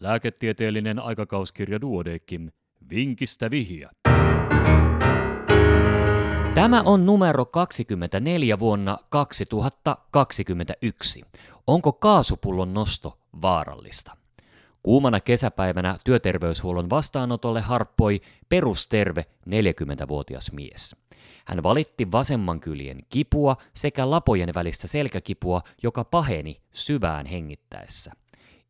Lääketieteellinen aikakauskirja Duodekim. Vinkistä vihja. Tämä on numero 24 vuonna 2021. Onko kaasupullon nosto vaarallista? Kuumana kesäpäivänä työterveyshuollon vastaanotolle harppoi perusterve 40-vuotias mies. Hän valitti vasemman kyljen kipua sekä lapojen välistä selkäkipua, joka paheni syvään hengittäessä.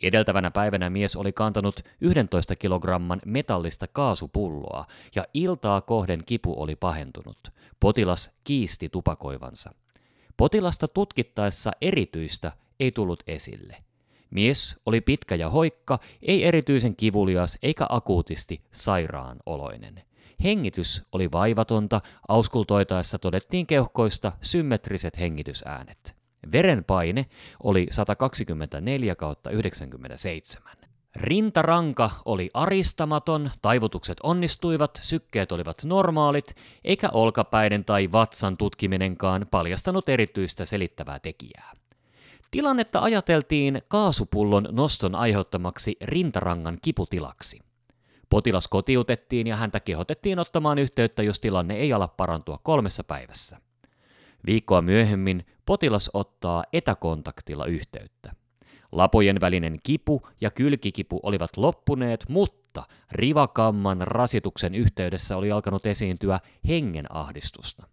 Edeltävänä päivänä mies oli kantanut 11 kilogramman metallista kaasupulloa ja iltaa kohden kipu oli pahentunut. Potilas kiisti tupakoivansa. Potilasta tutkittaessa erityistä ei tullut esille. Mies oli pitkä ja hoikka, ei erityisen kivulias eikä akuutisti sairaanoloinen. Hengitys oli vaivatonta, auskultoitaessa todettiin keuhkoista symmetriset hengitysäänet. Verenpaine oli 124 kautta 97. Rintaranka oli aristamaton, taivutukset onnistuivat, sykkeet olivat normaalit, eikä olkapäiden tai vatsan tutkiminenkaan paljastanut erityistä selittävää tekijää. Tilannetta ajateltiin kaasupullon noston aiheuttamaksi rintarangan kiputilaksi. Potilas kotiutettiin ja häntä kehotettiin ottamaan yhteyttä, jos tilanne ei ala parantua kolmessa päivässä. Viikkoa myöhemmin potilas ottaa etäkontaktilla yhteyttä. Lapojen välinen kipu ja kylkikipu olivat loppuneet, mutta rivakamman rasituksen yhteydessä oli alkanut esiintyä hengenahdistusta.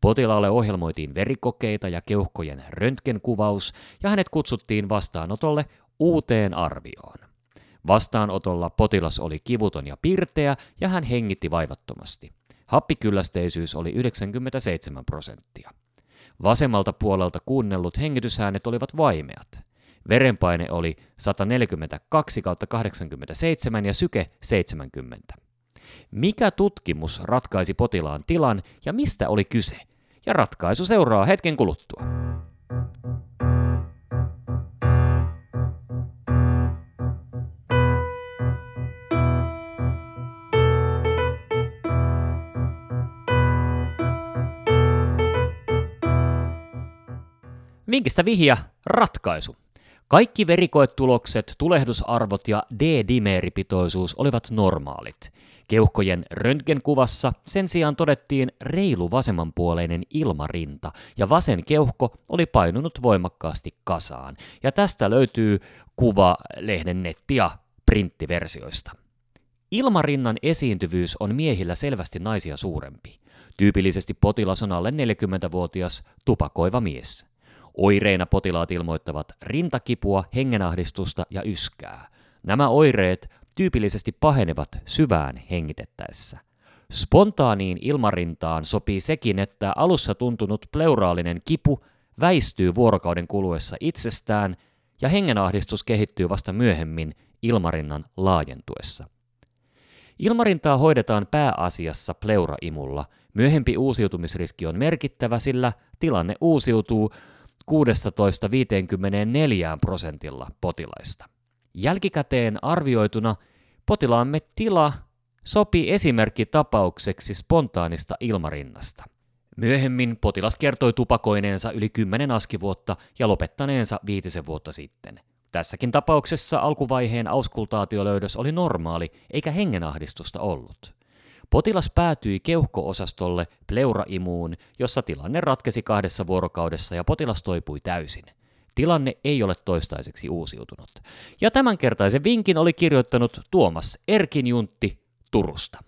Potilaalle ohjelmoitiin verikokeita ja keuhkojen röntgenkuvaus ja hänet kutsuttiin vastaanotolle uuteen arvioon. Vastaanotolla potilas oli kivuton ja pirteä ja hän hengitti vaivattomasti. Happikyllästeisyys oli 97 prosenttia. Vasemmalta puolelta kuunnellut hengitysäänet olivat vaimeat. Verenpaine oli 142 87 ja syke 70. Mikä tutkimus ratkaisi potilaan tilan ja mistä oli kyse? Ja ratkaisu seuraa hetken kuluttua. Vinkistä vihja, ratkaisu. Kaikki verikoetulokset, tulehdusarvot ja D-dimeeripitoisuus olivat normaalit. Keuhkojen röntgenkuvassa sen sijaan todettiin reilu vasemmanpuoleinen ilmarinta ja vasen keuhko oli painunut voimakkaasti kasaan. Ja tästä löytyy kuva lehden netti- ja printtiversioista. Ilmarinnan esiintyvyys on miehillä selvästi naisia suurempi. Tyypillisesti potilas on alle 40-vuotias tupakoiva mies. Oireina potilaat ilmoittavat rintakipua, hengenahdistusta ja yskää. Nämä oireet tyypillisesti pahenevat syvään hengitettäessä. Spontaaniin ilmarintaan sopii sekin, että alussa tuntunut pleuraalinen kipu väistyy vuorokauden kuluessa itsestään ja hengenahdistus kehittyy vasta myöhemmin ilmarinnan laajentuessa. Ilmarintaa hoidetaan pääasiassa pleuraimulla. Myöhempi uusiutumisriski on merkittävä, sillä tilanne uusiutuu 16-54 prosentilla potilaista. Jälkikäteen arvioituna potilaamme tila sopii esimerkkitapaukseksi spontaanista ilmarinnasta. Myöhemmin potilas kertoi tupakoineensa yli 10 askivuotta ja lopettaneensa viitisen vuotta sitten. Tässäkin tapauksessa alkuvaiheen auskultaatiolöydös oli normaali eikä hengenahdistusta ollut. Potilas päätyi keuhkoosastolle pleuraimuun, jossa tilanne ratkesi kahdessa vuorokaudessa ja potilas toipui täysin. Tilanne ei ole toistaiseksi uusiutunut. Ja tämänkertaisen vinkin oli kirjoittanut Tuomas Erkinjuntti Turusta.